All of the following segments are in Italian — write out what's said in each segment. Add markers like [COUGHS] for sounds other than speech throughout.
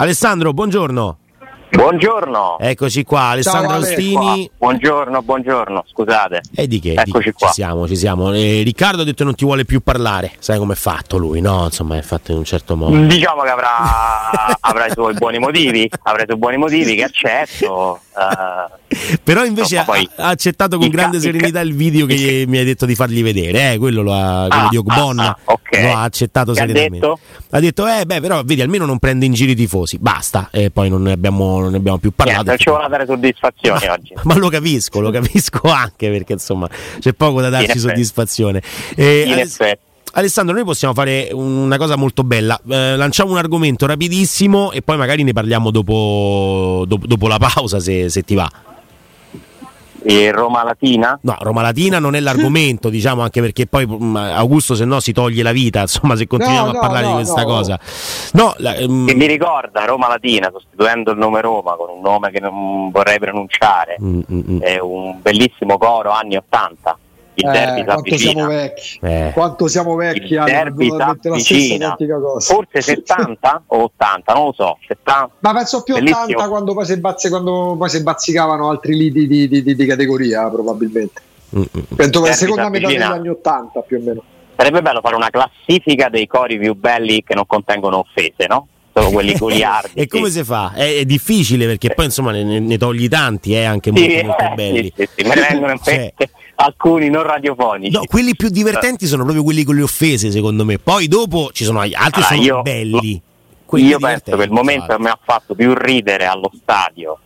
Alessandro, buongiorno. Buongiorno. Eccoci qua, Alessandro Ale. Ostini. Buongiorno, buongiorno, scusate. E di che? Eccoci Di- qua. Ci siamo, ci siamo. Eh, Riccardo ha detto che non ti vuole più parlare. Sai com'è fatto lui, no? Insomma, è fatto in un certo modo. Diciamo che avrà, [LAUGHS] avrà i suoi buoni motivi, avrà i suoi buoni motivi che accetto. eh, Però invece ha, ha accettato con ca- grande il serenità ca- il video che gli- mi hai detto di fargli vedere, eh, quello, lo ha, quello Ah, di Ogbonna. ah, ah, ok. Lo ha accettato Che ha serenamente. detto? Ha detto, eh, beh, però vedi, almeno non prende in giro i tifosi. Basta. E poi non ne abbiamo, non ne abbiamo più parlato. niente, non ci vuole dare soddisfazioni oggi. Ma lo capisco, lo capisco [LAUGHS] anche perché insomma c'è poco da darci effetti. soddisfazione. Eh, In Aless- effetti. Alessandro, noi possiamo fare una cosa molto bella. Eh, lanciamo un argomento rapidissimo e poi magari ne parliamo dopo, dopo- dopo la pausa, se, se ti va. E Roma Latina? No, Roma Latina non è l'argomento, diciamo, anche perché poi mh, Augusto, se no, si toglie la vita. [LAUGHS] Insomma, se continuiamo No, a no, parlare no, di questa no. cosa, no, la- ehm, Che mi ricorda Roma Latina, sostituendo il nome Roma con un nome che non vorrei pronunciare. mm, mm, mm. È un bellissimo coro anni 80. Il Eh, derby quanto siamo vecchi. Eh. Quanto siamo vecchi, Il derby. Forse [LAUGHS] 70 o 80, non lo so. 70. Ma penso più Bellissimo. 80 quando poi si, bazze- quando poi si bazzicavano altri liti di, di- di- di categoria, probabilmente. Mm, mm. Penso che la seconda metà degli anni 80 più o meno. Sarebbe bello fare una classifica dei cori più belli che non contengono offese, no? Solo quelli [LAUGHS] goliardi. E come si fa? È, è difficile perché poi insomma ne, ne togli tanti, eh, anche molto, Sì, molto eh, belli. sì, sì, sì, me ne vengono in [LAUGHS] Cioè, alcuni non radiofonici. No, quelli più divertenti sono proprio quelli con le offese, secondo me. Poi dopo ci sono altri Allora, sono io- belli. Quelli Io penso che il momento che esatto. mi ha fatto più ridere allo stadio,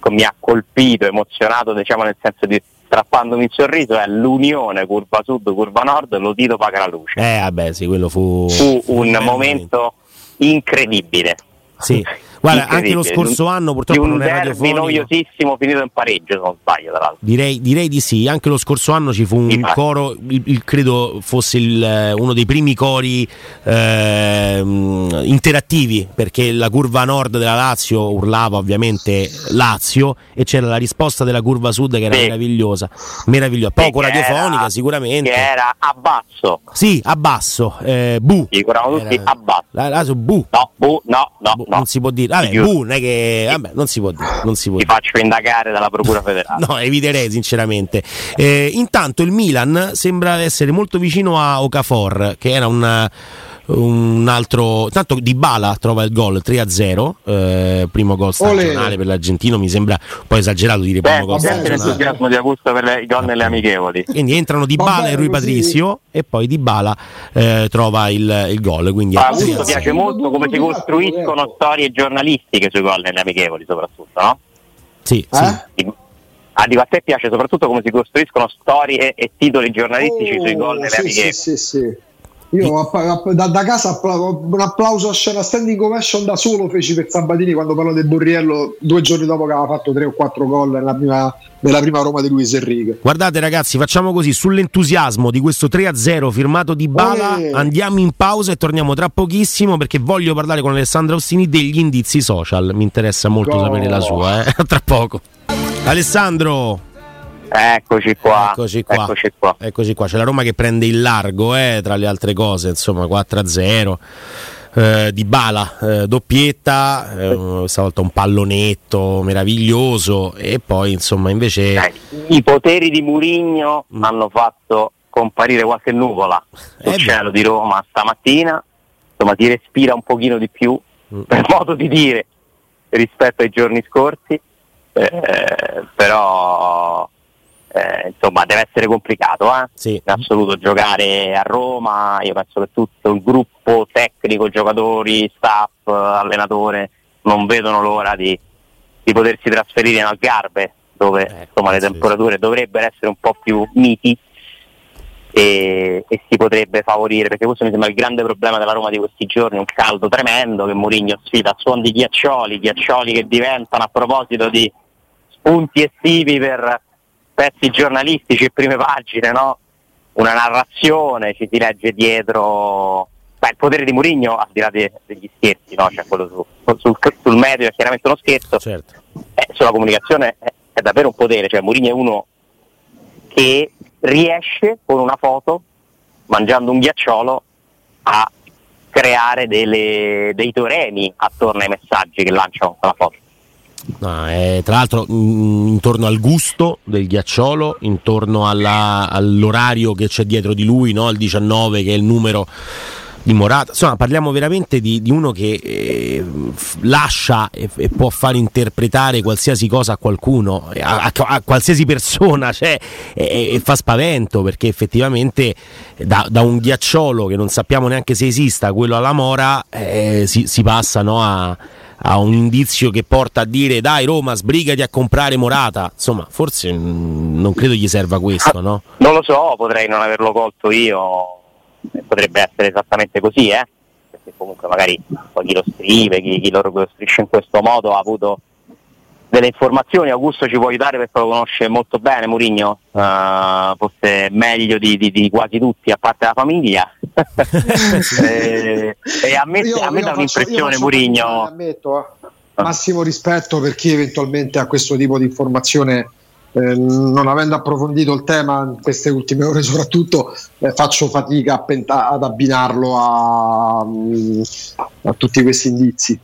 che mi ha colpito, emozionato, diciamo nel senso di strappandomi il sorriso, è l'unione curva sud, curva nord, lo Tito paga la luce. Eh, vabbè, sì, quello fu. Fu un momento incredibile. Sì. [LAUGHS] Guarda, anche lo scorso anno purtroppo un non è derby radiofonico. noiosissimo finito in pareggio, se non sbaglio, tra l'altro. Direi, direi di sì, anche lo scorso anno ci fu un Infatti. coro, il, il- credo fosse il, eh, uno dei primi cori ehm, interattivi, perché la curva nord della Lazio urlava ovviamente Lazio e c'era la risposta della curva sud che era Sì. meravigliosa, meravigliosa. poco Che radiofonica era- sicuramente. Che era a basso, Sì, a basso, eh, bu. Era- a basso. La, la- su bu. No, bu, no, no, Bu, no. Non si può dire, vabbè, bu, non è che, vabbè, non si può dire, non si può Ti dire. faccio indagare dalla Procura Federale. No, eviterei sinceramente. Eh, intanto il Milan sembra essere molto vicino a Okafor, che era un, un altro. Tanto Di Bala trova il gol 3-0, eh, primo gol stagionale per l'argentino. Mi sembra un po' esagerato dire Beh, primo gol stagionale. l'entusiasmo di Augusto per le, i gol nelle amichevoli. Quindi entrano Di Bala e Rui così. Patrizio e poi Di Bala eh, trova il, il gol. Quindi A è Augusto 3-0. piace molto come si costruiscono storie giornalistiche sui gol nelle amichevoli, soprattutto, no? Sì, sì. Eh? Ah, dico, a te piace soprattutto come si costruiscono storie e titoli giornalistici sui gol nelle Oh, sì, amichevoli. sì, sì, sì. Io da, da, casa un applauso a scena standing ovation da solo feci per Sabatini quando parlo del Borriello due giorni dopo che aveva fatto tre o quattro gol nella prima, nella prima Roma di Luis Enrique. Guardate ragazzi, facciamo così, sull'entusiasmo di questo 3-0 firmato di Bala, eh. andiamo in pausa e torniamo tra pochissimo perché voglio parlare con Alessandro Ostini degli indizi social, mi interessa molto oh. sapere la sua, eh? [LAUGHS] tra poco. Alessandro Eccoci qua. Eccoci qua. Eccoci qua. Eccoci qua. C'è la Roma che prende il largo, eh, tra le altre cose, insomma, 4-0. Eh, di Bala, eh, doppietta, eh, stavolta un pallonetto meraviglioso e poi insomma invece... Eh, I poteri di Murigno mm. hanno fatto comparire qualche nuvola sul eh cielo di Roma stamattina, insomma si respira un pochino di più, mm. per [LAUGHS] modo di dire, rispetto ai giorni scorsi, eh, però eh, insomma deve essere complicato eh? sì. in assoluto giocare a Roma io penso che tutto il gruppo tecnico giocatori, staff, allenatore non vedono l'ora di, di potersi trasferire in Algarve dove eh, insomma, le temperature sì. dovrebbero essere un po' più miti e, e, si potrebbe favorire perché questo mi sembra il grande problema della Roma di questi giorni un caldo tremendo che Mourinho sfida a suon di ghiaccioli ghiaccioli che diventano a proposito di spunti estivi per pezzi giornalistici e prime pagine, no? una narrazione, ci si legge dietro Beh, il potere di Mourinho al di là de- degli scherzi, no? cioè quello su, sul, sul, medio è chiaramente uno scherzo, certo. eh, sulla comunicazione è, è, davvero un potere, cioè Mourinho è uno che riesce con una foto, mangiando un ghiacciolo, a creare delle, dei teoremi attorno ai messaggi che lanciano quella foto. No, eh, tra l'altro mh, intorno al gusto del ghiacciolo, intorno alla, all'orario che c'è dietro di lui, no? il 19 che è il numero di Morata. Insomma, parliamo veramente di, di uno che eh, lascia e, e, può far interpretare qualsiasi cosa a qualcuno, a, a, a qualsiasi persona, [LAUGHS] cioè, e, e, fa spavento perché effettivamente da, da, un ghiacciolo che non sappiamo neanche se esista, quello alla Mora, eh, si, si, passa no, a ha un indizio che porta a dire dai Roma sbrigati a comprare Morata insomma forse non credo gli serva questo no? non lo so potrei non averlo colto io potrebbe essere esattamente così eh? perché comunque magari poi chi lo scrive chi, chi lo costruisce in questo modo ha avuto delle informazioni, Augusto ci può aiutare perché lo conosce molto bene Murigno, uh, eh, forse meglio di, di, di, quasi tutti a parte la famiglia. [LAUGHS] e, e, a me, io, a me dà un'impressione Murigno. Ammetto, eh. massimo rispetto per chi eventualmente ha questo tipo di informazione. Eh, non avendo approfondito il tema in queste ultime ore [LAUGHS] soprattutto eh, faccio fatica a penta- ad abbinarlo a, a tutti questi indizi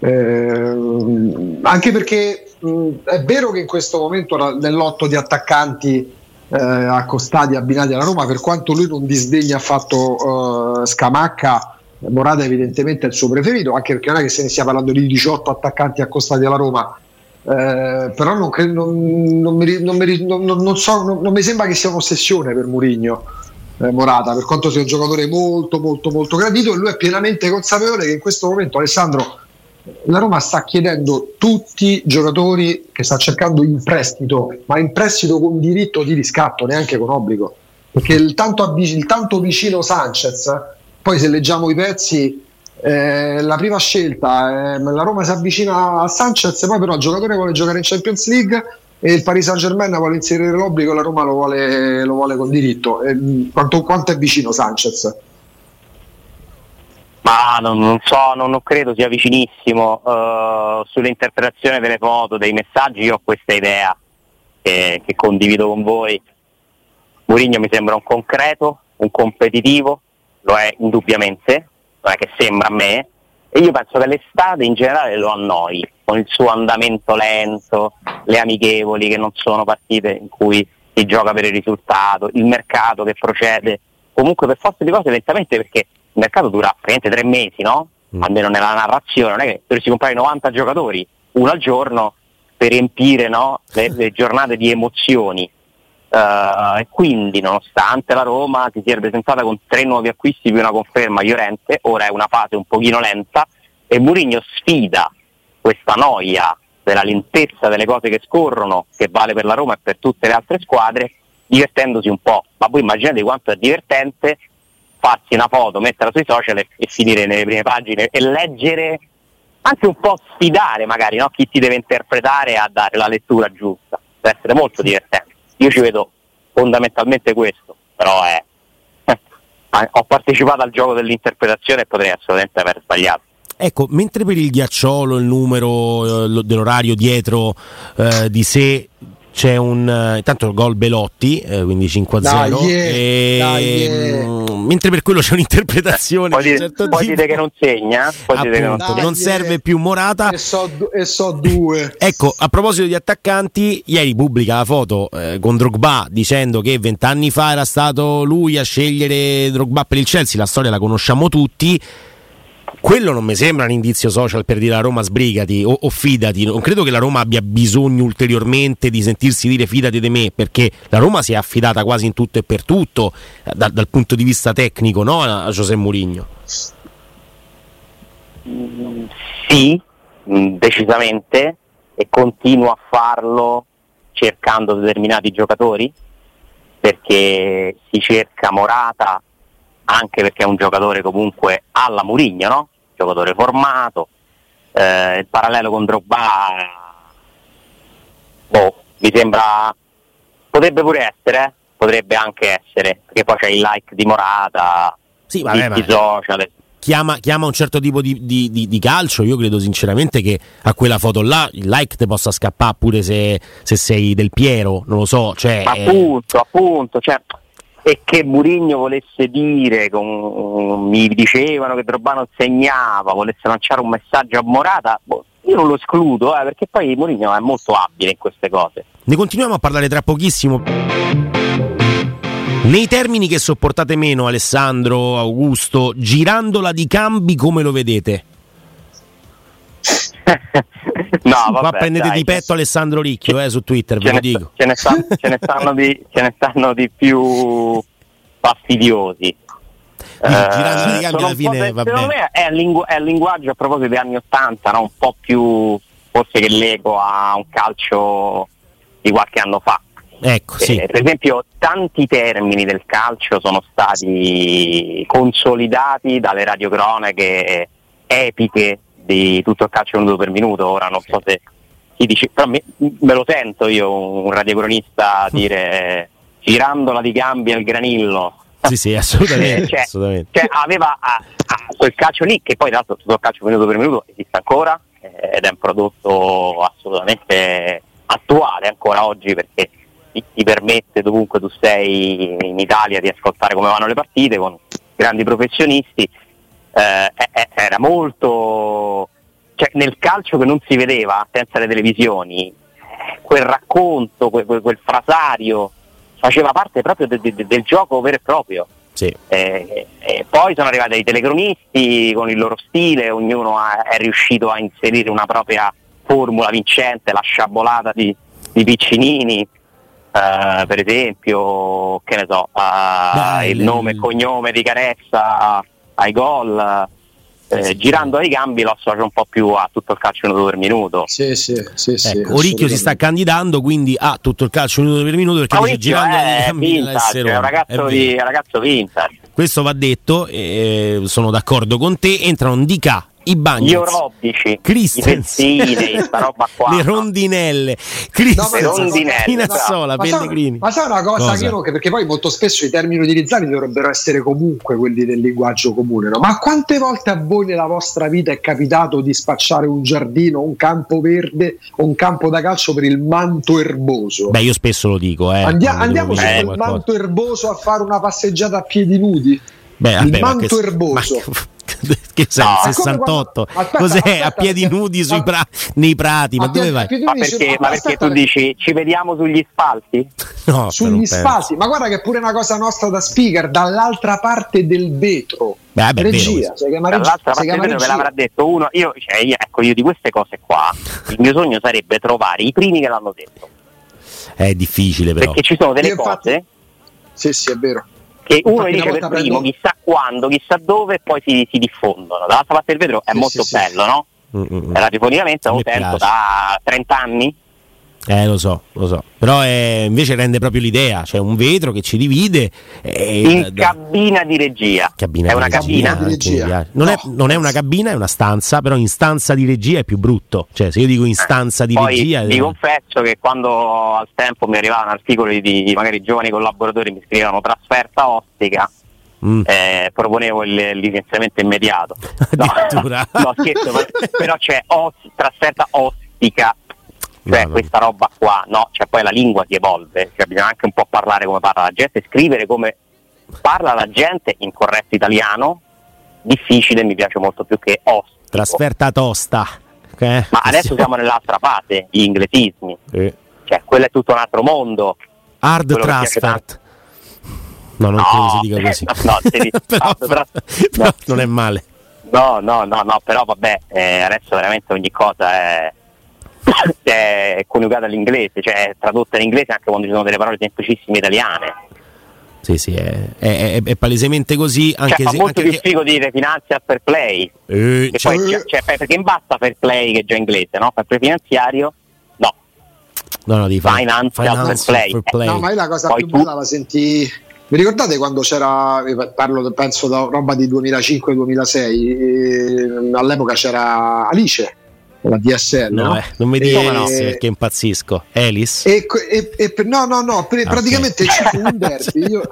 eh, anche perché mh, è vero che in questo momento nell'otto di attaccanti eh, accostati abbinati alla Roma, per quanto lui non disdegna affatto eh, Scamacca, Morata evidentemente è il suo preferito, anche perché non è che se ne stia parlando di 18 attaccanti accostati alla Roma. Eh, però non, non, non, mi, mi, so, non, mi sembra che sia un'ossessione per Murigno eh, Morata, per quanto sia un giocatore molto molto molto gradito e lui è pienamente consapevole che in questo momento Alessandro la Roma sta chiedendo tutti i giocatori che sta cercando in prestito, ma in prestito con diritto di riscatto, neanche con obbligo. Perché il tanto, il tanto vicino Sanchez, poi se leggiamo i pezzi, eh, la prima scelta, eh, la Roma si avvicina a Sanchez, poi però il giocatore vuole giocare in Champions League e il Paris Saint Germain vuole inserire l'obbligo, la Roma lo vuole, lo vuole con diritto. Eh, quanto, quanto è vicino Sanchez? Ma non, non, so, non, non, credo sia vicinissimo. Uh, sull'interpretazione delle foto, dei messaggi, io ho questa idea che, che condivido con voi. Mourinho mi sembra un concreto, un competitivo, lo è indubbiamente, non è che sembra a me, e io penso che l'estate in generale lo annoi, con il suo andamento lento, le amichevoli che non sono partite in cui si gioca per il risultato, il mercato che procede, comunque per forza di cose lentamente perché mercato dura praticamente tre mesi, no? Mm. Almeno nella narrazione, non è che dovresti comprare 90 giocatori, uno al giorno, per riempire no? le, le, [LAUGHS] giornate di emozioni. Uh, e quindi nonostante la Roma si sia presentata con tre nuovi acquisti più una conferma Llorente, ora è una fase un pochino lenta e Mourinho sfida questa noia della lentezza delle cose che scorrono, che vale per la Roma e per tutte le altre squadre, divertendosi un po'. Ma voi immaginate quanto è divertente farsi una foto, metterla sui social e, e finire nelle prime pagine e leggere, anche un po' sfidare magari no? chi ti deve interpretare a dare la lettura giusta. Deve essere molto divertente. Io ci vedo fondamentalmente questo, però è, ho partecipato al gioco dell'interpretazione e potrei assolutamente aver sbagliato. Ecco, mentre per il ghiacciolo il numero eh, dell'orario dietro eh, di sé c'è un uh, intanto gol Belotti eh, quindi 5-0 dai, yeah, e, dai, yeah. mh, mentre per quello c'è un'interpretazione poi, certo poi dite che non segna? Appunto, che non, dai, non serve yeah. più Morata. E so, e so, due. Ecco a proposito di attaccanti ieri pubblica la foto eh, con Drogba dicendo che vent'anni fa era stato lui a scegliere Drogba per il Chelsea la storia la conosciamo tutti quello non mi sembra un indizio social per dire a Roma sbrigati o, o, fidati. Non credo che la Roma abbia bisogno ulteriormente di sentirsi dire fidati di me, perché la Roma si è affidata quasi in tutto e per tutto eh, da, dal punto di vista tecnico no? a José Mourinho. Sì, mm, decisamente, e continua a farlo cercando determinati giocatori, perché si cerca Morata anche perché è un giocatore comunque alla Murigno, no? giocatore formato, eh, il parallelo con Drogba, boh, mi sembra, potrebbe pure essere, eh? potrebbe anche essere, perché poi c'è il like di Morata, sì, vabbè, di, social. Chiama, chiama, un certo tipo di, di, di, di, calcio, io credo sinceramente che a quella foto là il like ti possa scappare pure se, se sei del Piero, non lo so. Cioè, appunto, eh... appunto, cioè, e che Murigno volesse dire, con, mi dicevano che Drogba non segnava, volesse lanciare un messaggio a Morata, boh, io non lo escludo eh, perché poi Murigno è molto abile in queste cose. Ne continuiamo a parlare tra pochissimo. Nei termini che sopportate meno, Alessandro, Augusto, girandola di cambi come lo vedete? [LAUGHS] no, vabbè, Ma prendete dai, di petto Alessandro Ricchio eh, su Twitter, ve lo dico. Ce ne, sta, ce, ne stanno di, [LAUGHS] ce ne stanno di più fastidiosi. Girando eh, alla fine, va secondo me è lingu- è il, linguaggio a proposito degli anni Ottanta, no? un po' più forse che l'ego a un calcio di qualche anno fa. Ecco, sì. eh, per esempio, tanti termini del calcio sono stati consolidati dalle radiocronache epiche di tutto il calcio minuto per minuto, ora non so se chi dice, però me, me lo sento io un radiocronista dire girandola di gambi al granillo. Sì, sì, assolutamente. [LAUGHS] cioè, assolutamente. Cioè, aveva a, a quel calcio lì, che poi tra l'altro tutto il calcio minuto per minuto esiste ancora eh, ed è un prodotto assolutamente attuale ancora oggi perché ti, ti permette dovunque tu sei in Italia di ascoltare come vanno le partite con grandi professionisti eh, era molto cioè, nel calcio che non si vedeva senza le televisioni quel racconto, quel, quel, quel frasario faceva parte proprio de, de, del gioco vero e proprio sì. eh, eh, poi sono arrivati i telecronisti con il loro stile ognuno ha, è riuscito a inserire una propria formula vincente la sciabolata di, di Piccinini Uh, per esempio, che ne so, Dai, il nome e cognome di Carezza ai gol. Eh, girando ai gambi lo associo un po' più a tutto il calcio minuto per minuto. Sì, sì, sì, sì ecco, Oricchio si sta candidando quindi a tutto il calcio minuto per minuto perché dice girando ai gambi vintage, è un ragazzo, è di, ragazzo vintage. Questo va detto, eh, sono d'accordo con te, entrano Di K i bagni, gli orobici, i roba qua, [LAUGHS] le rondinelle, Christensen, no, rondinelle, Pinazzola, ma Pellegrini. Ma sai una cosa, cosa? Che io, perché poi molto spesso i termini utilizzati dovrebbero essere comunque quelli del linguaggio comune, no? Ma quante volte a voi nella vostra vita è capitato di spacciare un giardino, un campo verde o un campo da calcio per il manto erboso? Beh, io spesso lo dico, eh, Andia- andiamo su quel manto erboso a fare una passeggiata a piedi nudi. Beh, il vabbè, manto che, erboso. Ma, che sei, no, 68? Aspetta, Cos'è? Aspetta, a piedi perché, nudi sui pra- nei prati? Ma dove vai? Ma perché, ma perché tu dici ci vediamo sugli spalti? No, sugli spalti. Ma guarda che è pure una cosa nostra da speaker, dall'altra parte del vetro. Beh, vabbè, regia, si chiama regia, dall'altra parte del vetro ve l'avrà detto uno. Io, cioè, io, ecco, io di queste cose qua, il mio sogno sarebbe trovare i primi che l'hanno detto. È difficile però. Perché ci sono delle io cose... Infatti, sì, sì, è vero che uno dice per primo, prendo... chissà quando, chissà dove, e poi si, si diffondono. Dall'altra parte del vetro è sì, molto sì, bello, sì. no? Mm-hmm. Radiofonicamente lo sento da 30 anni Eh, lo so, lo so. Però è, invece rende proprio l'idea, c'è un vetro che ci divide. E, in da, cabina di regia. Cabina è una cabina di regia. Non, no. è, non, è, una cabina, è una stanza, però in stanza di regia è più brutto. Cioè, se io dico in eh, stanza eh, di poi regia. Vi confesso che quando al tempo mi arrivavano articoli di magari giovani collaboratori mi scrivevano trasferta ostica. Mm. Eh, proponevo il, il, licenziamento immediato. [LAUGHS] No, [LAUGHS] no scherzo, però c'è os, trasferta ostica cioè no, questa roba qua, no, cioè poi la lingua si evolve, cioè bisogna anche un po' parlare come parla la gente, scrivere come parla la gente in corretto italiano, difficile, mi piace molto più che ostico. Trasferta tosta. Okay. Ma adesso siamo nell'altra fase, gli inglesismi, eh. cioè quello è tutto un altro mondo. Hard transfert. No, non no, credo si dica così. No, no, [LAUGHS] però, però, però non è male. No, no, no, no, però vabbè, eh, adesso veramente ogni cosa è [COUGHS] è coniugata all'inglese, cioè è tradotta in inglese anche quando ci sono delle parole semplicissime italiane. Sì, sì, è, è, è palesemente così. Cioè, anche cioè, se, fa molto anche più figo dire finanzial per play. Eh, cioè, poi, cioè, perché in basta per play che è già inglese, no? Per finanziario, no. No, no, di financial, financial per play. play. No, ma è la cosa poi più tu... bella la sentì. Vi ricordate quando c'era, parlo penso da roba di 2005-2006, eh, all'epoca c'era Alice la DSL. No, no? Eh, non mi dire no. perché impazzisco. Elis? E, e, e, no, no, no, praticamente okay. ci fu un derby. [LAUGHS] Io,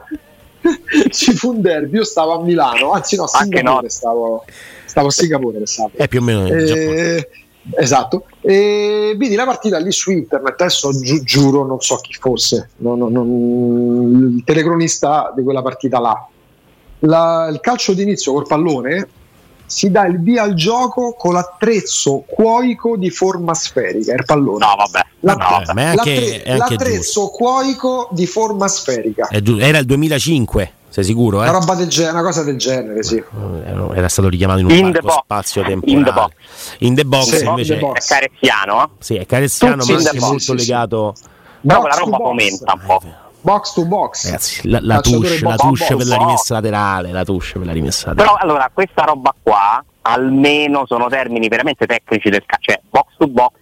[LAUGHS] ci fu un derby, io stavo a Milano, anzi no, a Singapore no. stavo, stavo a Singapore. Stavo. È più o meno eh, Esatto, e vedi la partita lì su internet. Adesso gi- giuro, non so chi fosse, no, no, no, il telecronista di quella partita là. La, il calcio d'inizio col pallone si dà il via al gioco con l'attrezzo cuoico di forma sferica, il pallone. No, vabbè. L'att- no, anche, l'attre- l'attrezzo cuoico di forma sferica. Era il 2005. Sei sicuro? Eh? Una roba del genere, una cosa del genere, sì. Eh, era stato richiamato in un in spazio temporale. In the box. In the box sì, invece the box. è careziano. Eh? Sì, è careziano, ma anche molto sì, legato. Però quella roba fomenta un po' box to box. Ragazzi, la, la touche, la touche per la rimessa laterale, la touche per la rimessa laterale. Però allora questa roba qua almeno sono termini veramente tecnici del calcio, cioè box to box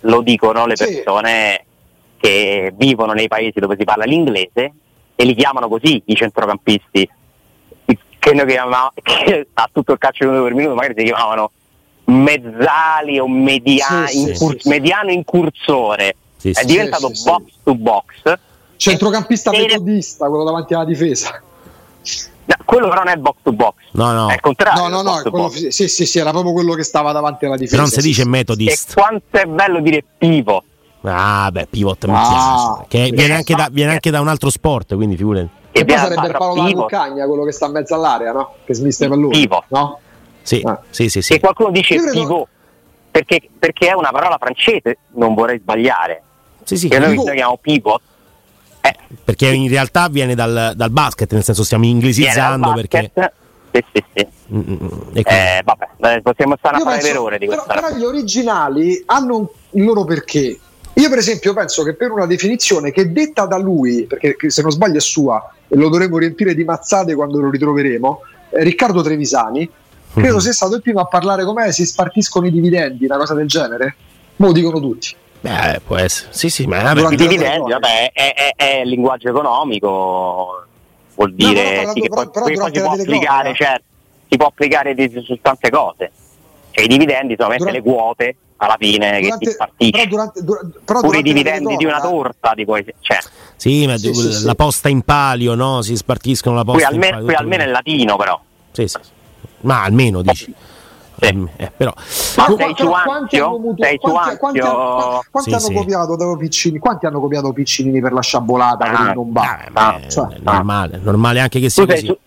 lo dicono le persone sì. che vivono nei paesi dove si parla l'inglese e li chiamano così i centrocampisti. Che noi chiamavamo, [LAUGHS] che a tutto il calcio minuto per minuto magari si chiamavano mezzali o media, sì, sì, mediano incursore. È diventato box to box Centrocampista e metodista, quello davanti alla difesa. No, quello però non è box to box. No, no. È il contrario. No, no, no. Quello, sì, sì, sì, era proprio quello che stava davanti alla difesa. Però non si dice sì. metodist. E quanto è bello dire pivot. Ah, beh, pivot mi ah, piace. Che viene anche, da, viene anche, da, un altro sport, quindi figurati. E poi sarebbe il Paolo Lucagna, quello che sta in mezzo all'area, no? Che smista i palloni. Pivot. No? Sì, ah. sì, sì, sì. E qualcuno dice credo... pivot perché, perché, è una parola francese, non vorrei sbagliare. Sì, sì. Che noi chiamiamo pivot eh. Perché in realtà viene dal, dal, basket, nel senso stiamo inglesizzando perché... Sì, sì, sì. Mm, mm, mm. Eh, vabbè, possiamo stare a fare penso, ore di questa. Però, però gli originali hanno il loro perché. Io per esempio penso che per una definizione che detta da lui, perché se non sbaglio è sua e lo dovremo riempire di mazzate quando lo ritroveremo, eh, Riccardo Trevisani, credo mm-hmm. sia stato il primo a parlare come si spartiscono i dividendi, una cosa del genere. Mo' dicono tutti. Beh, può essere. Sì, sì, ma vabbè, i dividendi, vabbè, è, è, è, linguaggio economico, vuol dire no, sì, che però, poi, però poi si può applicare, certo, si può applicare di, su tante cose. Cioè i dividendi sono durante, le quote alla fine durante, che si spartisce. Però durante, però Pure i dividendi di una torta di poi, cioè. Sì, ma sì, sì, la sì. posta in palio, no? Si spartiscono la posta qui almeno, in palio. Qui almeno è latino però. Sì, sì. Ma almeno dici. Sì. Eh, però. Ma sei su Anzio? Sei su Anzio? Quanti, quanti, quanti sì, hanno sì. copiato da Piccinini? Quanti hanno copiato Piccinini per la sciabolata ah, non va? Ah, ma, cioè, normale, normale anche che sia così. Sei su,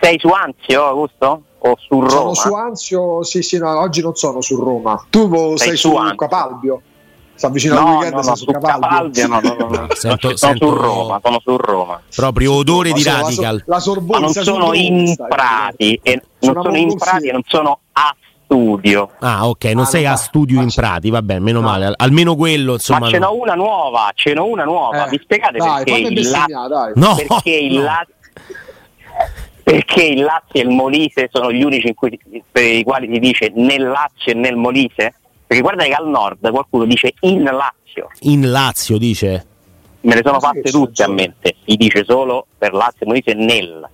sei su Anzio, Augusto? O su Roma? Sono su Anzio, sì, sì, no, oggi non sono su Roma. Tu sei, sei su, su Capalbio? Si avvicina no, al weekend, no, no, su Capalbio. no, no, no, no. [LAUGHS] sento, sono sento su Roma, sono su Roma. Proprio odore di radical. La, sor- la Ma non sono in Prati, e non sono in Prati e non sono studio. Ah, ok, non ah, sei a studio in Prati, va bene, meno no. male. Almeno quello, insomma. Ma ce n'ho una nuova, ce n'ho una nuova. Eh, Vi spiegate dai, perché il Lazio no, perché il perché il Lazio e il Molise sono gli unici cui, per i quali si dice nel Lazio e nel Molise? Perché guarda che al nord qualcuno dice in Lazio. In Lazio dice? Me le sono sì, fatte tutte a mente. Si dice solo per Lazio, non dice nel.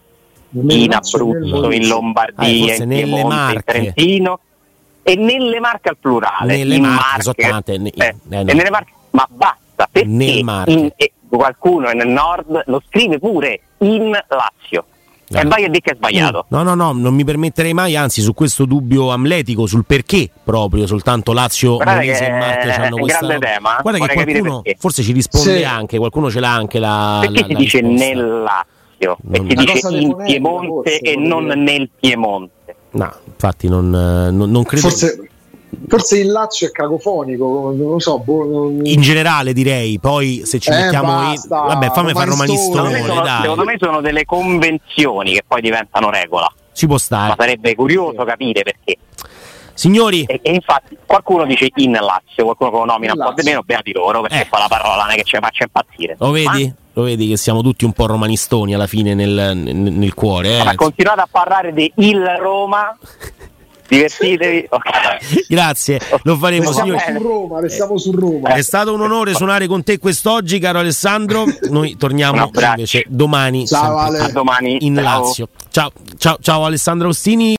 Nel in Lazio, nel Abruzzo, in Lazio. Ah, Lombardia, forse in Piemonte, in. Trentino e nelle Marche al plurale. Nelle in Marche, sono tante, eh, eh, no. e nelle Marche, ma basta, perché Marche. in- e qualcuno nel nord lo scrive pure in Lazio. Eh. E vai a dire che è sbagliato. No, no, no, non mi permetterei mai, anzi, su questo dubbio amletico, sul perché proprio soltanto Lazio, Guardate Molise che e Marche è hanno un questa grande tema, Guarda che qualcuno forse ci risponde Sì. anche, qualcuno ce l'ha anche la Perché la- si la dice risposta. nel Lazio Non- e si dice in Piemonte forse, e non dire. nel Piemonte? No, infatti non, eh, non- non credo Forse, forse il Lazio è cacofonico, non lo so. boh, non- in generale direi, poi se ci Eh, mettiamo basta, in... Vabbè, fammi fare romanistone. Secondo me, sono, dai. secondo me sono delle convenzioni che poi diventano regola. Ci può Ma stare. sarebbe curioso capire perché. Signori, E, e infatti qualcuno dice in Lazio, qualcuno che lo nomina In un po' di meno, beati loro perché Eh. fa la parola non è che ci faccia impazzire. lo vedi? Ma, Lo vedi che siamo tutti un po' romanistoni alla fine nel, nel- nel cuore, eh? ma continuate a parlare di il Roma, [LAUGHS] divertitevi. [LAUGHS] ok. Grazie, lo faremo, Restiamo signori. su Roma, restiamo su Roma. È stato un onore suonare con te quest'oggi, caro Alessandro. Noi torniamo invece domani Ciao, Ale. A domani. in Ciao. Lazio. Ciao, ciao, ciao Alessandro Ostini.